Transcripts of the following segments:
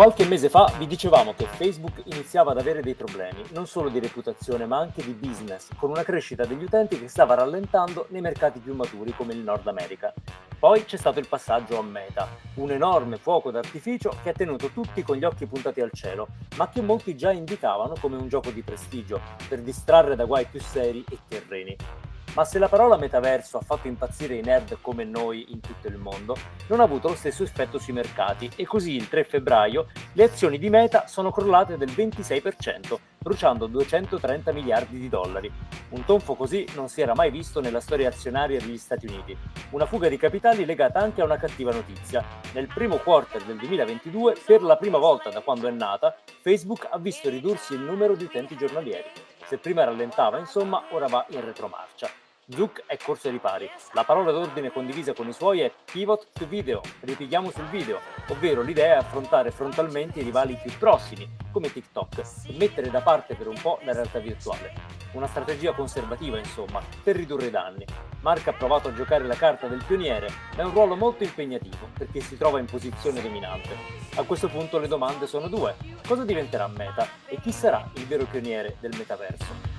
Qualche mese fa vi dicevamo che Facebook iniziava ad avere dei problemi, non solo di reputazione ma anche di business, con una crescita degli utenti che stava rallentando nei mercati più maturi come il Nord America. Poi c'è stato il passaggio a Meta, un enorme fuoco d'artificio che ha tenuto tutti con gli occhi puntati al cielo, ma che molti già indicavano come un gioco di prestigio, per distrarre da guai più seri e terreni. Ma se la parola metaverso ha fatto impazzire i nerd come noi in tutto il mondo, non ha avuto lo stesso effetto sui mercati e così il 3 febbraio le azioni di Meta sono crollate del 26%, bruciando 230 miliardi di dollari. Un tonfo così non si era mai visto nella storia azionaria degli Stati Uniti. Una fuga di capitali legata anche a una cattiva notizia. Nel primo quarter del 2022, per la prima volta da quando è nata, Facebook ha visto ridursi il numero di utenti giornalieri. Se prima rallentava, insomma, ora va in retromarcia. Zuck è corso ai ripari. La parola d'ordine condivisa con i suoi è pivot to video, ripieghiamo sul video, ovvero l'idea è affrontare frontalmente i rivali più prossimi, come TikTok, e mettere da parte per un po' la realtà virtuale. Una strategia conservativa, insomma, per ridurre i danni. Mark ha provato a giocare la carta del pioniere, ma è un ruolo molto impegnativo perché si trova in posizione dominante. A questo punto le domande sono due. Cosa diventerà Meta e chi sarà il vero pioniere del metaverso?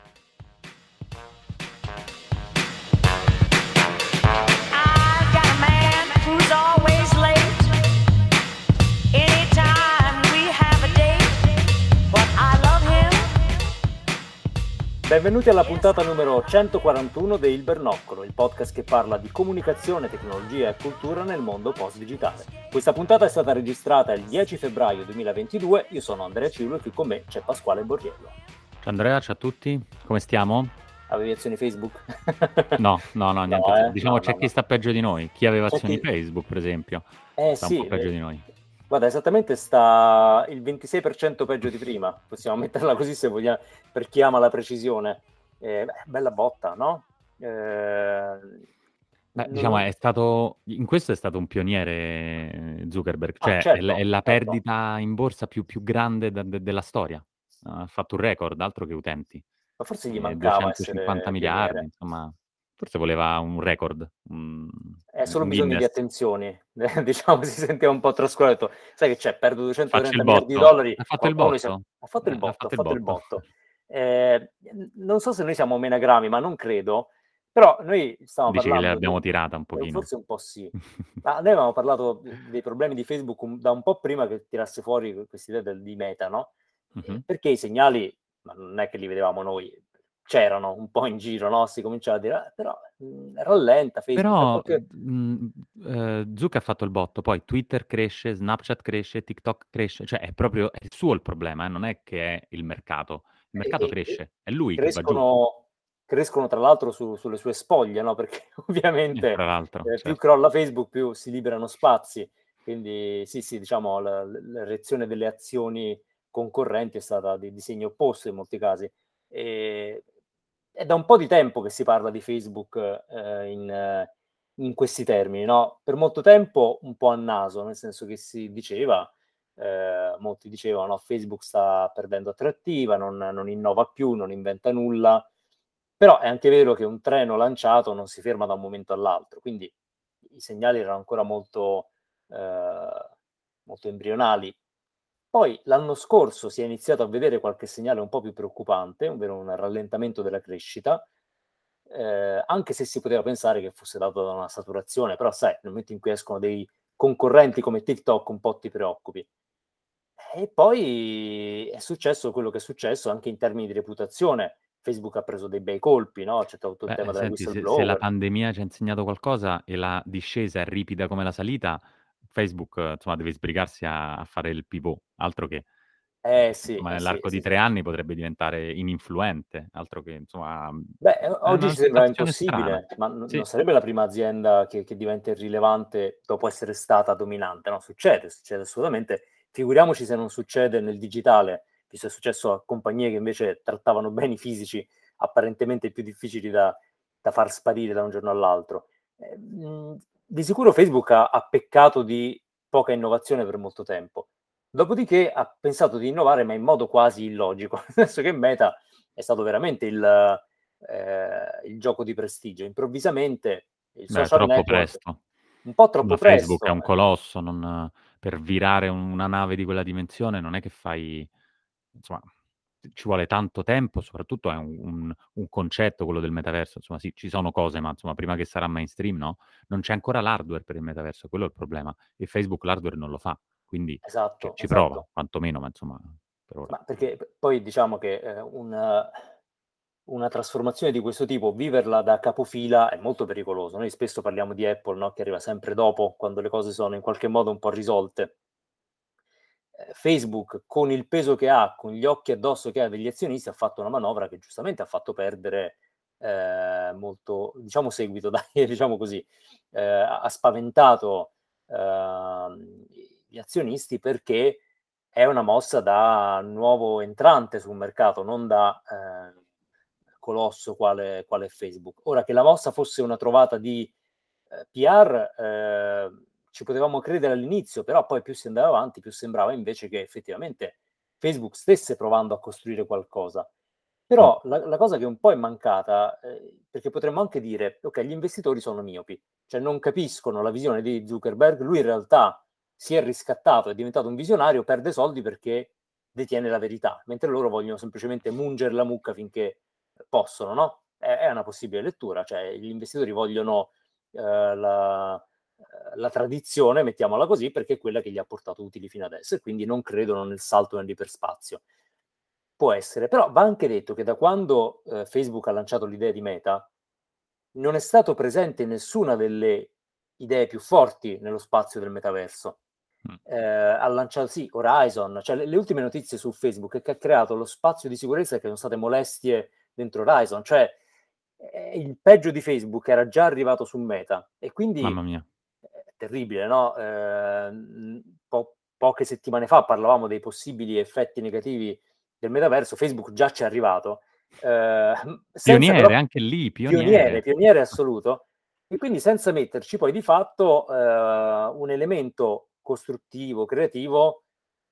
Benvenuti alla puntata numero 141 di Il Bernoccolo, il podcast che parla di comunicazione, tecnologia e cultura nel mondo post-digitale. Questa puntata è stata registrata il 10 febbraio 2022, io sono Andrea Ciulo e qui con me c'è Pasquale Borriello. Ciao Andrea, ciao a tutti, come stiamo? Avevi azioni Facebook? No, no, no, niente. No, eh? Diciamo No, c'è no, chi sta peggio di noi. Chi aveva C'è azioni chi- Facebook, per esempio, Eh sta sì, un po' peggio eh, di noi. Guarda, esattamente sta il 26% peggio di prima, possiamo metterla così se vogliamo, per chi ama la precisione. Eh, bella botta, no? Eh, Beh, non- diciamo, è stato, in questo è stato un pioniere Zuckerberg, Ah, cioè è, certo, la- è la certo. perdita in borsa più, più grande da- de- della storia. Ha fatto un record, altro che utenti. Ma forse gli Eh, mancava 250 essere miliardi, pioniere. insomma, forse voleva un record. un- È solo un bisogno di Guinness. attenzioni, diciamo, si sentiva un po' trascurato. Sai che c'è, perdo 230 Faccio il miliardi di dollari. Ha fatto il qualcuno si. Ha fatto il Eh, botto, ha fatto il il botto. Eh, non so se noi siamo menagrami, ma non credo. Però noi stavamo Dici che parlando le di- abbiamo tirata un eh, pochino. Forse un po' sì. Ma noi avevamo parlato dei problemi di Facebook da un po' prima che tirasse fuori questa idea di meta, no? Mhm. Perché i segnali, ma non è che li vedevamo noi, c'erano un po' in giro, no? Si cominciava a dire, "Ah, però mh, rallenta Facebook. Però proprio- mh, eh, Zucca ha fatto il botto, poi Twitter cresce, Snapchat cresce, TikTok cresce, cioè è proprio è il suo il problema, eh, non è che è il mercato. Il mercato e- e- cresce, è lui crescono, crescono tra l'altro su- sulle sue spoglie, no? Perché ovviamente Eh, l'altro, eh, più certo. crolla Facebook, più si liberano spazi. Quindi sì, sì, diciamo, la, la reazione delle azioni concorrenti è stata di, di segno opposto in molti casi. E, è da un po' di tempo che si parla di Facebook eh, in, eh, in questi termini, no? Per molto tempo un po' a naso, nel senso che si diceva, eh, molti dicevano, no, Facebook sta perdendo attrattiva, non, non innova più, non inventa nulla, però è anche vero che un treno lanciato non si ferma da un momento all'altro, quindi i segnali erano ancora molto, eh, molto embrionali. Poi l'anno scorso si è iniziato a vedere qualche segnale un po' più preoccupante, ovvero un rallentamento della crescita, eh, anche se si poteva pensare che fosse dato da una saturazione, però sai, nel momento in cui escono dei concorrenti come TikTok un po' ti preoccupi. E poi è successo quello che è successo anche in termini di reputazione. Facebook ha preso dei bei colpi, no? C'è stato tutto il Beh, tema della senti, se, se la pandemia ci ha insegnato qualcosa e la discesa è ripida come la salita, Facebook eh, insomma, deve sbrigarsi a, a fare il pivot, altro che Eh sì, insomma, eh nell'arco sì, di sì. tre anni potrebbe diventare ininfluente, altro che insomma Beh, è oggi ci sembra situazione strana. impossibile, ma n- non sarebbe la prima azienda che, che diventa irrilevante dopo essere stata dominante, no? Succede, succede assolutamente. Figuriamoci se non succede nel digitale. visto è successo a compagnie che invece trattavano beni fisici apparentemente più difficili da, da far sparire da un giorno all'altro. Eh, di sicuro Facebook ha, ha peccato di poca innovazione per molto tempo. Dopodiché ha pensato di innovare, ma in modo quasi illogico, nel senso che Meta è stato veramente il, eh, il gioco di prestigio. Improvvisamente il Beh, social troppo network, presto. un po' troppo Ma presto. Facebook è un colosso, non- per virare una nave di quella dimensione non è che fai, insomma, ci vuole tanto tempo, soprattutto è un, un- un concetto quello del metaverso, insomma sì, ci sono cose, ma insomma prima che sarà mainstream, no? Non c'è ancora l'hardware per il metaverso, quello è il problema, e Facebook l'hardware non lo fa, quindi Esatto, ci prova, esatto. quantomeno, ma insomma, per ora. Ma perché poi diciamo che eh, una, una trasformazione di questo tipo, viverla da capofila è molto pericoloso. Noi spesso parliamo di Apple, no? Che arriva sempre dopo, quando le cose sono in qualche modo un po' risolte. Eh, Facebook, con il peso che ha, con gli occhi addosso che ha degli azionisti, ha fatto una manovra che giustamente ha fatto perdere eh, molto, diciamo, seguito, dai, diciamo così, Eh, ha spaventato ehm, gli azionisti perché è una mossa da nuovo entrante sul mercato, non da eh, colosso quale, quale Facebook. Ora che la mossa fosse una trovata di eh, PR, eh, ci potevamo credere all'inizio, però poi più si andava avanti, più sembrava invece che effettivamente Facebook stesse provando a costruire qualcosa. Però la, la cosa che un po' è mancata, eh, perché potremmo anche dire, ok, gli investitori sono miopi, cioè non capiscono la visione di Zuckerberg, lui in realtà si è riscattato, è diventato un visionario, perde soldi perché detiene la verità, mentre loro vogliono semplicemente mungere la mucca finché possono, no? È, è una possibile lettura, cioè gli investitori vogliono eh, la, la tradizione, mettiamola così, perché è quella che gli ha portato utili fino adesso e quindi non credono nel salto nell'iperspazio. Può essere, però va anche detto che da quando eh, Facebook ha lanciato l'idea di Meta, non è stato presente nessuna delle idee più forti nello spazio del metaverso. Mm. Eh, ha lanciato sì Horizon, cioè le, le ultime notizie su Facebook è che ha creato lo spazio di sicurezza che sono state molestie dentro Horizon, cioè eh, il peggio di Facebook era già arrivato su Meta e quindi Mamma mia. è terribile, no? Eh, po- poche settimane fa parlavamo dei possibili effetti negativi del metaverso, Facebook già ci è arrivato. Eh, Pioniere, però- anche lì, pioniere, pioniere. pioniere assoluto. E quindi senza metterci poi di fatto eh, un elemento costruttivo, creativo,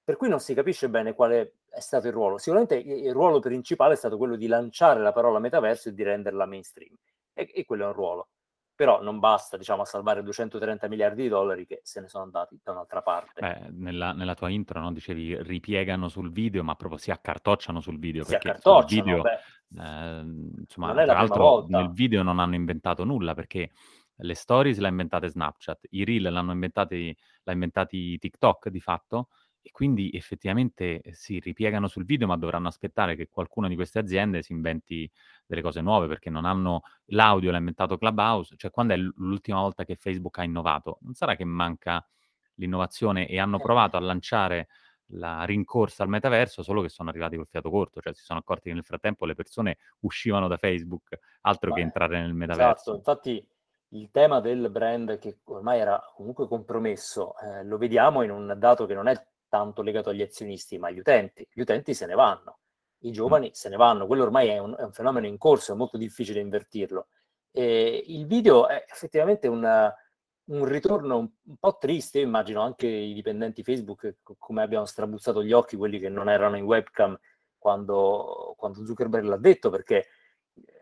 per cui non si capisce bene quale è stato il ruolo. Sicuramente il il ruolo principale è stato quello di lanciare la parola metaverso e di renderla mainstream. E, e quello è un ruolo. Però non basta, diciamo, a salvare 230 miliardi di dollari che se ne sono andati da un'altra parte. Beh, nella, nella tua intro, no, dicevi ripiegano sul video, ma proprio si accartocciano sul video, si perché sul video, beh, eh, insomma, tra l'altro nel video non hanno inventato nulla, perché le stories l'ha inventate Snapchat, i reel l'hanno inventati, l'ha inventati TikTok di fatto, e quindi effettivamente eh, si ripiegano sul video, ma dovranno aspettare che qualcuna di queste aziende si inventi delle cose nuove, perché non hanno l'audio, l'ha inventato Clubhouse, cioè quando è l'ultima volta che Facebook ha innovato? Non sarà che manca l'innovazione e hanno Eh. provato a lanciare la rincorsa al metaverso, solo che sono arrivati col fiato corto, cioè si sono accorti che nel frattempo le persone uscivano da Facebook, altro Ma- che entrare nel Esatto, metaverso. infatti il tema del brand che ormai era comunque compromesso, eh, lo vediamo in un dato che non è tanto legato agli azionisti, ma agli utenti. Gli utenti se ne vanno, i giovani se ne vanno, quello ormai è un, è un fenomeno in corso, è molto difficile invertirlo. E il video è effettivamente una- un ritorno un, po' triste, io immagino anche i dipendenti Facebook co- come abbiano strabuzzato gli occhi, quelli che non erano in webcam quando, quando Zuckerberg l'ha detto, perché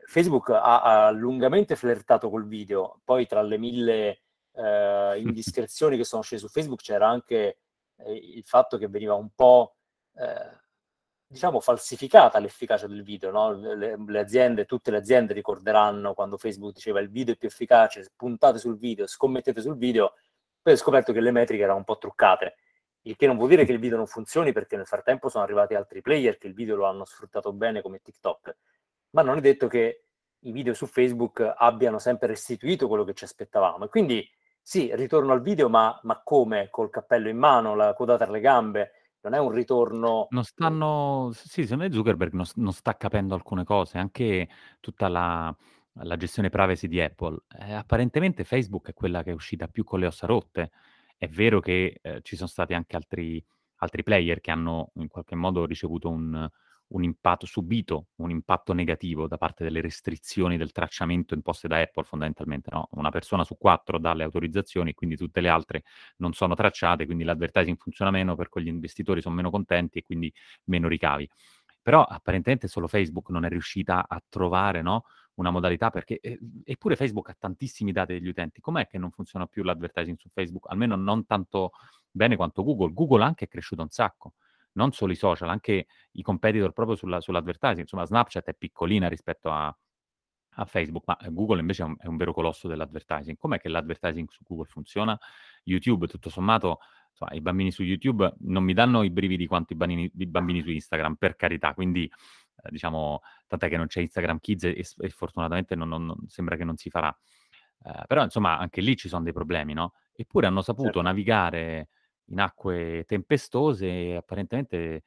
Facebook ha, ha lungamente flirtato col video, poi tra le mille eh, indiscrezioni che sono scese su Facebook c'era anche il fatto che veniva un po', eh, diciamo, falsificata l'efficacia del video, no? le, le aziende, tutte le aziende ricorderanno quando Facebook diceva il video è più efficace, puntate sul video, scommettete sul video, poi ho scoperto che le metriche erano un po' truccate, il che non vuol dire che il video non funzioni perché nel frattempo sono arrivati altri player che il video lo hanno sfruttato bene come TikTok ma non è detto che i video su Facebook abbiano sempre restituito quello che ci aspettavamo. E quindi sì, ritorno al video, ma, ma come? Col cappello in mano, la coda tra le gambe? Non è un ritorno... Non stanno, sì, secondo me Zuckerberg non, non sta capendo alcune cose, anche tutta la, la gestione privacy di Apple. Eh, apparentemente Facebook è quella che è uscita più con le ossa rotte. È vero che eh, ci sono stati anche altri, altri player che hanno in qualche modo ricevuto un un impatto subito un impatto negativo da parte delle restrizioni del tracciamento imposte da Apple fondamentalmente, no, una persona su 4 dà le autorizzazioni, quindi tutte le altre non sono tracciate, quindi l'advertising funziona meno, per cui gli investitori son meno contenti e quindi meno ricavi. Però apparentemente solo Facebook non è riuscita a trovare, no, una modalità perché e eppure Facebook ha tantissimi dati degli utenti. Com'è che non funziona più l'advertising su Facebook? Almeno non tanto bene quanto Google. Google anche è cresciuto un sacco non solo i social, anche i competitor proprio sulla, sull'advertising. Insomma, Snapchat è piccolina rispetto a, a Facebook, ma Google invece è un, è un, vero colosso dell'advertising. Com'è che l'advertising su Google funziona? YouTube, tutto sommato, insomma, i bambini su YouTube non mi danno i brividi quanto i bambini, i bambini su Instagram, per carità. Quindi, eh, diciamo, tant'è che non c'è Instagram Kids e, e fortunatamente non, non, non, sembra che non si farà. Eh, però, insomma, anche lì ci sono dei problemi, no? Eppure hanno saputo certo. navigare in acque tempestose e apparentemente eh,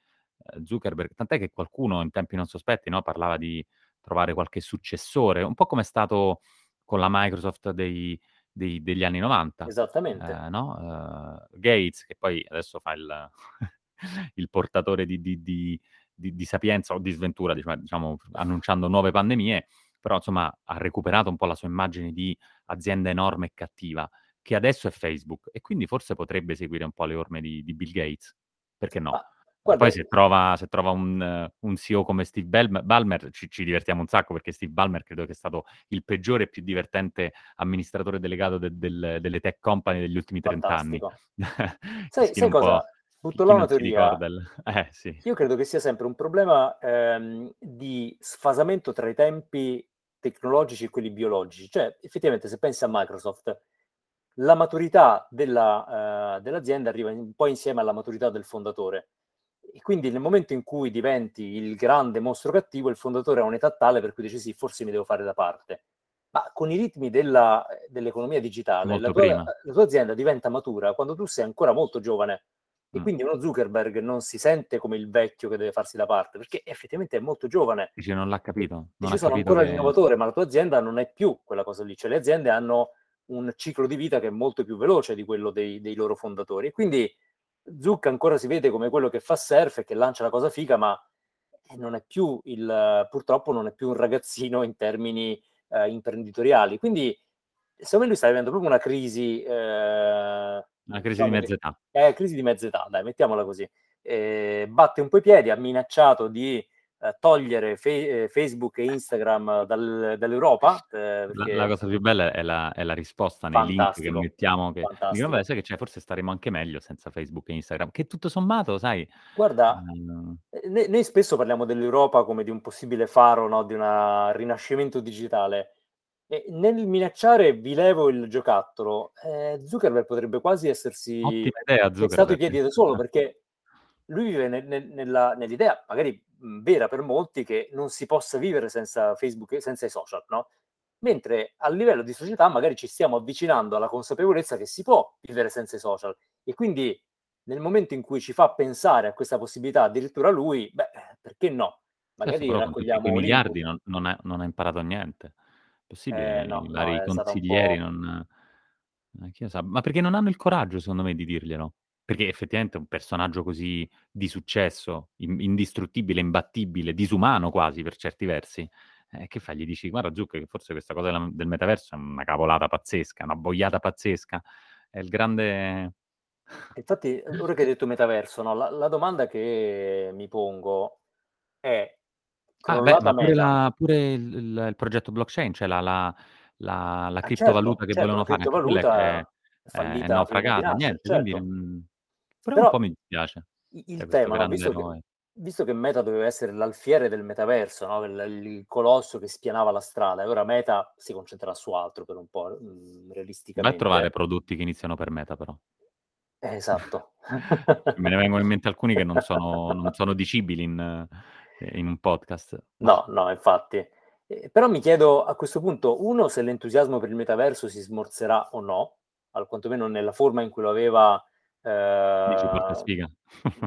Zuckerberg, tant'è che qualcuno in tempi non sospetti no, parlava di trovare qualche successore, un po' come è stato con la Microsoft dei, dei, degli anni 90. Esattamente. Eh, no? uh, Gates, che poi adesso fa il, il portatore di, di, di, di, sapienza o di sventura, diciamo, diciamo, annunciando nuove pandemie, però insomma ha recuperato un po' la sua immagine di azienda enorme e cattiva che adesso è Facebook e quindi forse potrebbe seguire un po' le orme di, di Bill Gates. Perché no? Ah, guarda, poi se trova, se trova un, un, CEO come Steve Ballmer ci, ci, divertiamo un sacco perché Steve Ballmer credo che è stato il peggiore e più divertente amministratore delegato de, del, delle tech company degli ultimi 30 anni. sai, sai cosa? Butto là una teoria. Eh, sì. Io credo che sia sempre un problema ehm, di sfasamento tra i tempi tecnologici e quelli biologici. Cioè, effettivamente, se pensi a Microsoft, la maturità della, uh, dell'azienda arriva un po' insieme alla maturità del fondatore. E quindi nel momento in cui diventi il grande mostro cattivo, il fondatore ha un'età tale per cui dice sì, forse mi devo fare da parte. Ma con i ritmi della, dell'economia digitale, la tua, la tua, azienda diventa matura quando tu sei ancora molto giovane. E mm. quindi uno Zuckerberg non si sente come il vecchio che deve farsi da parte, perché effettivamente è molto giovane. Dice non l'ha capito. Non Dice sono ancora che... l'innovatore, ma la tua azienda non è più quella cosa lì. Cioè le aziende hanno un ciclo di vita che è molto più veloce di quello dei, dei loro fondatori. E quindi Zucca ancora si vede come quello che fa surf e che lancia la cosa figa, ma non è più il, purtroppo non è più un ragazzino in termini eh, imprenditoriali. Quindi secondo me lui sta vivendo proprio una crisi. Eh, una crisi diciamo di mezza età. Eh, crisi di mezza età, dai, mettiamola così. Eh, batte un po' i piedi, ha minacciato di eh, togliere fe- eh, Facebook e Instagram dal, dall'Europa. Eh, la, la, cosa più bella è la, è la risposta nei link che mettiamo. Che dicono, beh, sai che c'è, forse staremo anche meglio senza Facebook e Instagram. Che tutto sommato, sai. Guarda, um... noi, noi spesso parliamo dell'Europa come di un possibile faro, no? di un rinascimento digitale. E nel minacciare vi levo il giocattolo, eh, Zuckerberg potrebbe quasi essersi idea, Zuckerberg. stato i piedi da solo perché lui vive ne, ne, nella, nell'idea, magari vera per molti che non si possa vivere senza Facebook e senza i social, no? Mentre a livello di società magari ci stiamo avvicinando alla consapevolezza che si può vivere senza i social e quindi nel momento in cui ci fa pensare a questa possibilità addirittura lui, beh, perché no? Magari certo, raccogliamo con miliardi non, non, ha, non, ha, imparato niente. Possibile, eh, no, i vari no, consiglieri non... Eh, Ma perché non hanno il coraggio, secondo me, di dirglielo? Perché effettivamente un personaggio così di successo, indistruttibile, imbattibile, disumano quasi per certi versi, eh, che fai? Gli dici, guarda Zucca, che forse questa cosa della, del metaverso è una cavolata pazzesca, una boiata pazzesca, è il grande... Infatti, ora che hai detto metaverso, no, la, la domanda che mi pongo è... Ah, beh, ma pure, la, pure il, il, il, progetto blockchain, cioè la, la, la, la ah, criptovaluta certo, che certo, volevano fare, criptovaluta... è, è, è naufragata, niente, certo. quindi... Però, Però un po' mi dispiace. Il cioè, tema, no? visto, che, visto, che, Meta doveva essere l'alfiere del metaverso, no? il, il, colosso che spianava la strada, e ora Meta si concentrerà su altro per un po', mh, mm, realisticamente. Vai a trovare prodotti che iniziano per Meta, però. Eh, esatto. Me ne vengono in mente alcuni che non sono, non sono dicibili in, in, un podcast. No, no, infatti. Eh, però mi chiedo a questo punto, uno, se l'entusiasmo per il metaverso si smorzerà o no, al quantomeno nella forma in cui lo aveva Dici porta sfiga.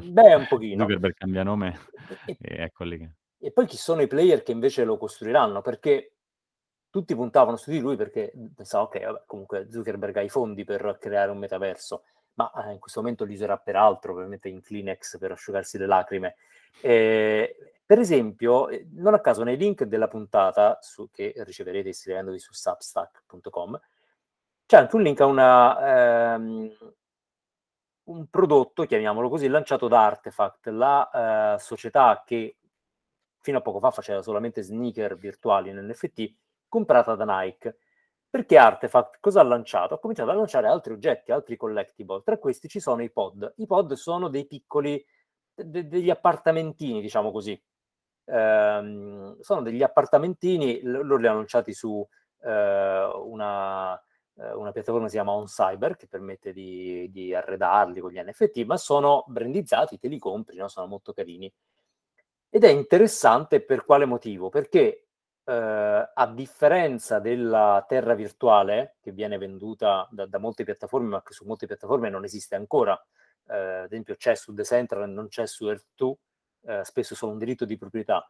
beh, un pochino. Zuckerberg cambia nome e, e eccoli che... E poi chi sono i player che invece lo costruiranno? Perché tutti puntavano su di lui perché pensavo, ok, vabbè, comunque Zuckerberg ha i fondi per creare un metaverso. ma eh, in questo momento li userà per altro, probabilmente in Kleenex per asciugarsi le lacrime. Eh, per esempio, eh, non a caso nei link della puntata su, che riceverete iscrivendovi su substack.com c'è anche un link a una, ehm, un prodotto, chiamiamolo così, lanciato da Artefact, la eh, società che fino a poco fa faceva solamente sneaker virtuali in NFT, comprata da Nike. Perché Artefact cosa ha lanciato? Ha cominciato a lanciare altri oggetti, altri collectible. Tra questi ci sono i pod. I pod sono dei piccoli, de- degli appartamentini, diciamo così. Ehm, sono degli appartamentini, loro li hanno lanciati su eh, una, piattaforma si chiama OnCyber che permette di, di, arredarli con gli NFT, ma sono brandizzati, te li compri, no? sono molto carini. Ed è interessante per quale motivo? Perché eh, a differenza della terra virtuale che viene venduta da, da, molte piattaforme, ma che su molte piattaforme non esiste ancora, eh, ad esempio c'è su Decentraland, non c'è su Earth2, eh, spesso solo un diritto di proprietà.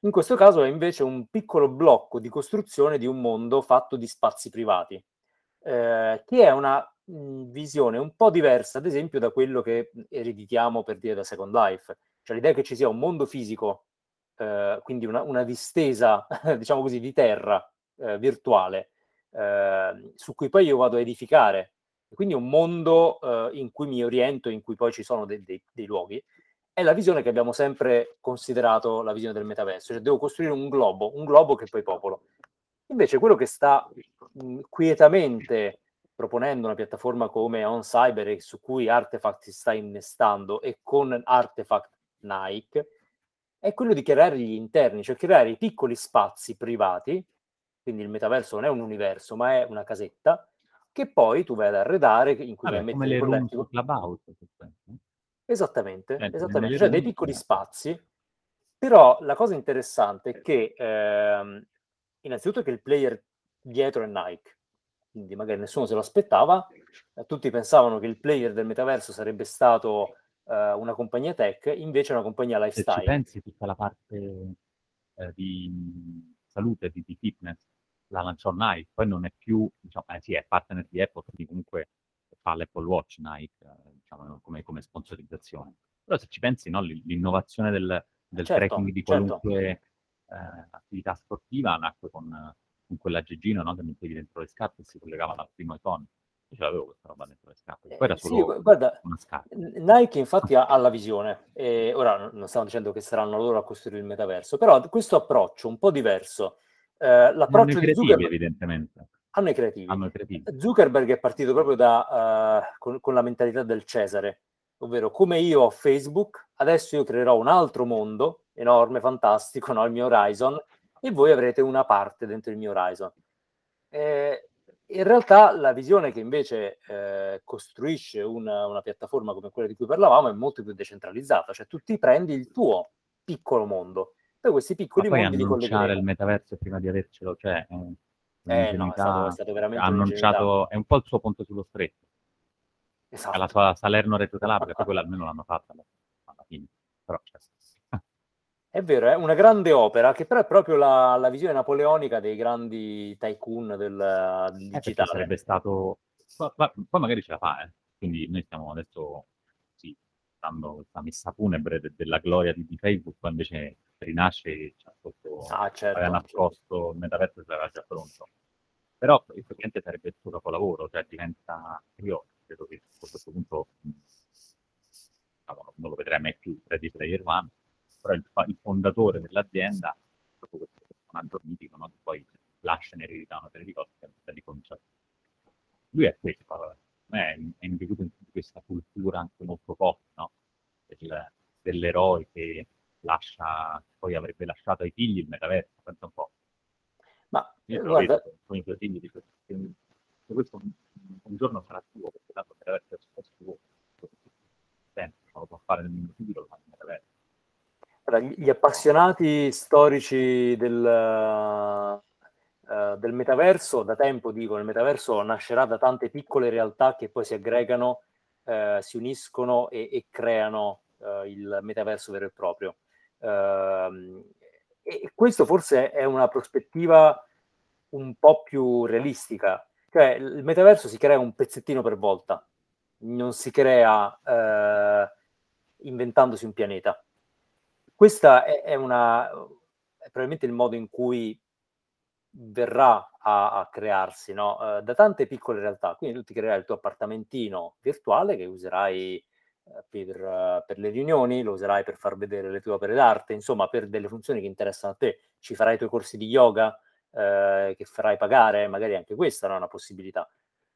In questo caso è invece un piccolo blocco di costruzione di un mondo fatto di spazi privati eh, che è una visione un po' diversa, ad esempio, da quello che ereditiamo per dire da Second Life. Cioè l'idea che ci sia un mondo fisico, eh, quindi una, una, distesa, diciamo così, di terra eh, virtuale, ehm, su cui poi io vado a edificare. Quindi un mondo eh, in cui mi oriento, in cui poi ci sono dei, dei, dei luoghi, è la visione che abbiamo sempre considerato la visione del metaverso, cioè devo costruire un globo, un globo che poi popolo. Invece quello che sta mh, quietamente proponendo una piattaforma come OnCyber su cui Artefact si sta innestando e con Artefact Nike è quello di creare gli interni, cioè creare i piccoli spazi privati, quindi il metaverso non è un universo, ma è una casetta, che poi tu vai ad arredare, in cui Vabbè, vai a mettere il collettivo. Clubhouse. Esattamente, Eh, esattamente, cioè dei piccoli eh. spazi, però la cosa interessante è che ehm, innanzitutto che il player dietro è Nike, quindi magari nessuno se lo aspettava, eh, tutti pensavano che il player del metaverso sarebbe stato eh, una compagnia tech, invece è una compagnia Se ci lifestyle. pensi, tutta la parte eh, di salute, di, di fitness, la lanciò Nike, poi non è più, diciamo, eh, sì, è partner di Apple, quindi comunque fa l'Apple Watch Nike, eh, diciamo, come, come sponsorizzazione. Però se ci pensi, no, l'innovazione del, del Certo, tracking di certo. qualunque eh, attività sportiva nacque con, con quell'aggeggino no, che mettevi dentro le scarpe e si collegavano al primo iPhone. Io ce l'avevo questa roba dentro le scarpe, poi era Eh, sì, solo gu- guarda, una scarpa. Nike infatti ha, ha la visione, e ora non stiamo dicendo che saranno loro a costruire il metaverso, però questo approccio un po' diverso, eh, Ne hanno i l'approccio di Zuckerberg, evidentemente. hanno i creativi. Hanno i creativi. Zuckerberg è partito proprio da, eh, con, con la mentalità del Cesare, ovvero come io ho Facebook, adesso io creerò un altro mondo enorme, fantastico, no? il mio Horizon, e voi avrete una parte dentro il mio Horizon. Eh, in realtà la visione che invece eh, costruisce una, una piattaforma come quella di cui parlavamo è molto più decentralizzata, cioè tu ti prendi il tuo piccolo mondo, poi questi Ma piccoli poi mondi li collegheremo. il metaverso prima di avercelo, cioè, è un- Eh no, è stato, è stato veramente annunciato, è un po' il suo ponte sullo stretto. Alla Esatto. sua Salerno Reggio Calabria, poi quella almeno l'hanno fatta alla, alla fine. Però, cioè, È vero, è una grande opera che però è proprio la, la visione napoleonica dei grandi tycoon del, del Eh, perché digitale. sarebbe stato... ma- ma- Poi magari ce la fa, eh. Quindi noi stiamo adesso sì, dando questa messa funebre de- della gloria di, di Facebook, poi invece rinasce cioè, sotto, Ah, aveva certo. nascosto il metaverso sarà già pronto. Però effettivamente sarebbe il suo capolavoro, cioè diventa... Io credo che a questo punto mh, diciamo, non lo vedrei mai più Ready Player One, però il, il fondatore dell'azienda, proprio questo personaggio mitico, no? poi lascia in eredità una serie di cose che da ricominciare. Lui è questo, me è, è imbevuto in questa cultura anche molto pop, no? Del- dell'eroe che lascia, poi avrebbe lasciato ai figli il metaverso, pensa un po'. Ma Io eh, guarda, vedo con i tuoi figli, dico, che questo un, un giorno sarà tuo, perché tanto il metaverso è suo. Sempre, lo può fare nel mio figlio, lo fa nel metaverso. Allora, gli appassionati storici del, eh, del metaverso da tempo dicono il metaverso nascerà da tante piccole realtà che poi si aggregano, eh, si uniscono e, e creano eh, il metaverso vero e proprio. Ehm, e questo forse è una prospettiva un po' più realistica, cioè il metaverso si crea un pezzettino per volta. non si crea inventandosi un pianeta. Questa è, è, una, è probabilmente il modo in cui verrà a, a crearsi no? uh, da tante piccole realtà. Quindi tu ti creerai il tuo appartamentino virtuale che userai uh, per, per, le riunioni, lo userai per far vedere le tue opere d'arte, insomma per delle funzioni che interessano a te. Ci farai i tuoi corsi di yoga che farai pagare, magari anche questa è una possibilità.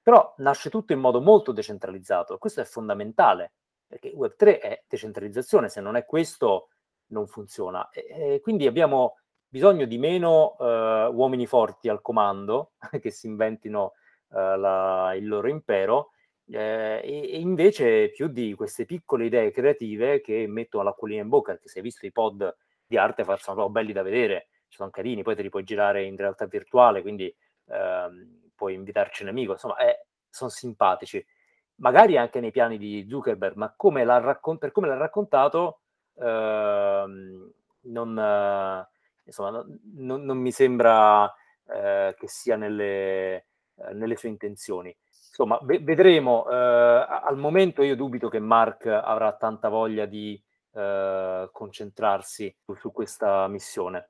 Però nasce tutto in modo molto decentralizzato. Questo è fondamentale perché Web3 è decentralizzazione, se non è questo non funziona. E, e quindi abbiamo bisogno di meno eh, uomini forti al comando che si inventino eh, la, il loro impero eh, e, e, invece più di queste piccole idee creative che mettono l'acquolina in bocca, perché se hai visto i pod di arte sono proprio belli da vedere, sono carini, poi te li puoi girare in realtà virtuale, quindi ehm, puoi invitarci un amico, insomma, eh, sono simpatici. Magari anche nei piani di Zuckerberg, ma come per come l'ha raccontato, non insomma, non, non mi sembra eh, che sia nelle, eh, nelle, sue intenzioni. Insomma, ve- vedremo. Eh, al momento io dubito che Mark avrà tanta voglia di eh, concentrarsi su, su, questa missione.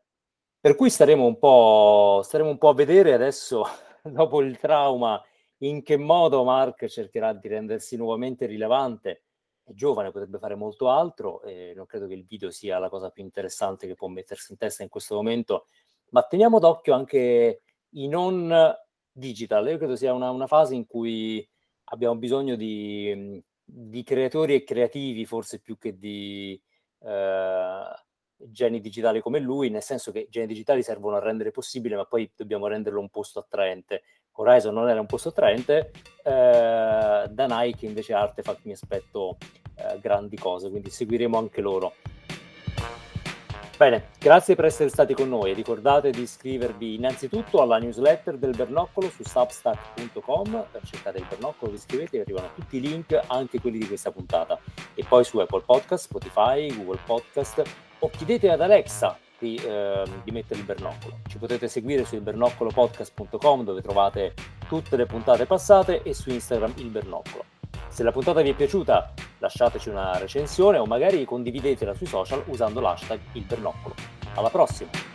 Per cui staremo un, po', staremo un po' a vedere adesso, dopo il trauma, in che modo Mark cercherà di rendersi nuovamente rilevante è giovane, potrebbe fare molto altro e non credo che il video sia la cosa più interessante che può mettersi in testa in questo momento, ma teniamo d'occhio anche i non digital. Io credo sia una, una fase in cui abbiamo bisogno di, di, creatori e creativi forse più che di eh, geni digitali come lui, nel senso che i geni digitali servono a rendere possibile, ma poi dobbiamo renderlo un posto attraente. Horizon non era un posto attraente, eh, da Nike invece Artefact mi aspetto eh, grandi cose, quindi seguiremo anche loro. Bene, grazie per essere stati con noi. Ricordate di iscrivervi innanzitutto alla newsletter del Bernoccolo su substack.com. Cercate il Bernoccolo, vi iscrivete e arrivano tutti i link, anche quelli di questa puntata. E poi su Apple Podcast, Spotify, Google Podcast o chiedete ad Alexa di, eh, di mettere il Bernoccolo. Ci potete seguire su ilbernoccolopodcast.com dove trovate tutte le puntate passate e su Instagram il Bernoccolo. Se la puntata vi è piaciuta lasciateci una recensione o magari condividetela sui social usando l'hashtag il Bernoccolo. Alla prossima!